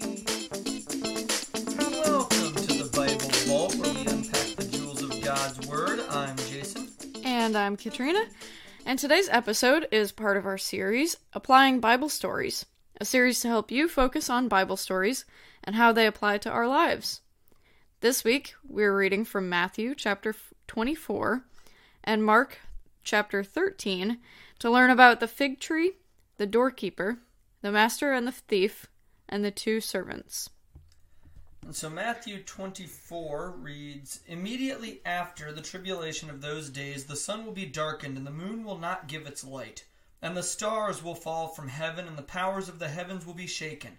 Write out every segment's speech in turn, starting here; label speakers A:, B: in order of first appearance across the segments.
A: Welcome to the Bible Vault, where we unpack the jewels of God's Word. I'm Jason.
B: And I'm Katrina. And today's episode is part of our series, Applying Bible Stories, a series to help you focus on Bible stories and how they apply to our lives. This week, we're reading from Matthew chapter 24 and Mark chapter 13 to learn about the fig tree, the doorkeeper, the master and the thief, and the two servants.
A: And so Matthew 24 reads Immediately after the tribulation of those days, the sun will be darkened, and the moon will not give its light, and the stars will fall from heaven, and the powers of the heavens will be shaken.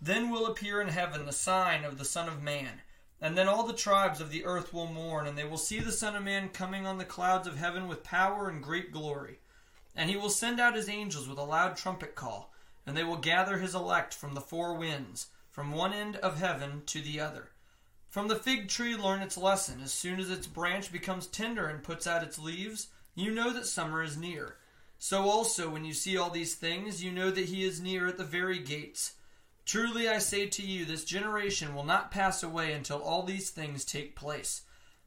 A: Then will appear in heaven the sign of the Son of Man. And then all the tribes of the earth will mourn, and they will see the Son of Man coming on the clouds of heaven with power and great glory. And he will send out his angels with a loud trumpet call, and they will gather his elect from the four winds, from one end of heaven to the other. From the fig tree learn its lesson. As soon as its branch becomes tender and puts out its leaves, you know that summer is near. So also, when you see all these things, you know that he is near at the very gates. Truly I say to you, this generation will not pass away until all these things take place.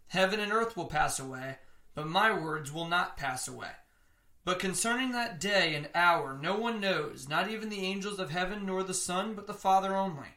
A: Heaven and earth will pass away, but my words will not pass away. But concerning that day and hour, no one knows, not even the angels of heaven nor the Son, but the Father only.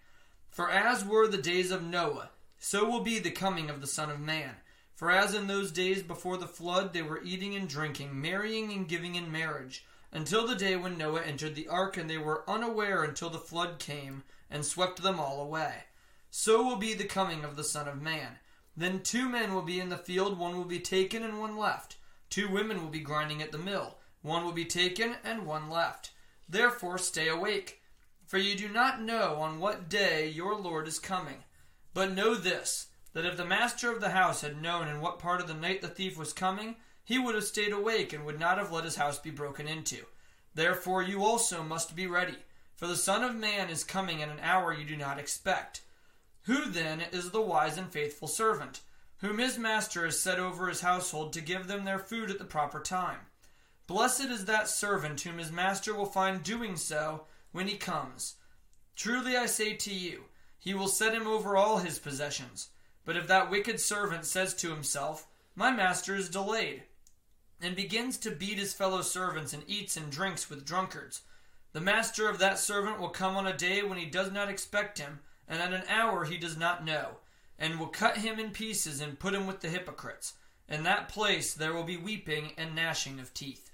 A: For as were the days of Noah, so will be the coming of the Son of Man. For as in those days before the flood, they were eating and drinking, marrying and giving in marriage until the day when Noah entered the ark, and they were unaware until the flood came and swept them all away. So will be the coming of the Son of Man. Then two men will be in the field, one will be taken and one left. Two women will be grinding at the mill, one will be taken and one left. Therefore stay awake, for you do not know on what day your Lord is coming. But know this, that if the master of the house had known in what part of the night the thief was coming, he would have stayed awake and would not have let his house be broken into. Therefore, you also must be ready, for the Son of Man is coming at an hour you do not expect. Who then is the wise and faithful servant, whom his master has set over his household to give them their food at the proper time? Blessed is that servant whom his master will find doing so when he comes. Truly I say to you, he will set him over all his possessions. But if that wicked servant says to himself, My master is delayed, and begins to beat his fellow servants and eats and drinks with drunkards. The master of that servant will come on a day when he does not expect him, and at an hour he does not know, and will cut him in pieces and put him with the hypocrites. In that place there will be weeping and gnashing of teeth.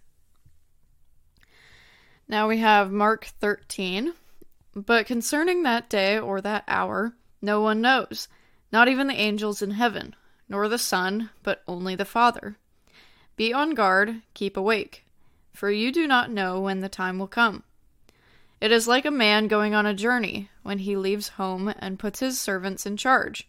B: Now we have Mark 13. But concerning that day or that hour, no one knows, not even the angels in heaven, nor the Son, but only the Father. Be on guard, keep awake, for you do not know when the time will come. It is like a man going on a journey when he leaves home and puts his servants in charge,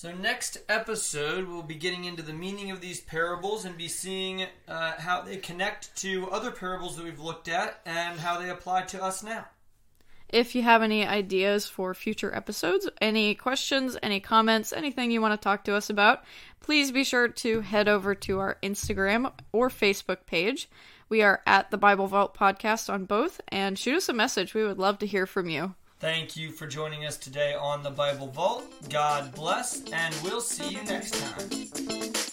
A: So, next episode, we'll be getting into the meaning of these parables and be seeing uh, how they connect to other parables that we've looked at and how they apply to us now.
B: If you have any ideas for future episodes, any questions, any comments, anything you want to talk to us about, please be sure to head over to our Instagram or Facebook page. We are at the Bible Vault podcast on both, and shoot us a message. We would love to hear from you.
A: Thank you for joining us today on the Bible Vault. God bless, and we'll see you next time.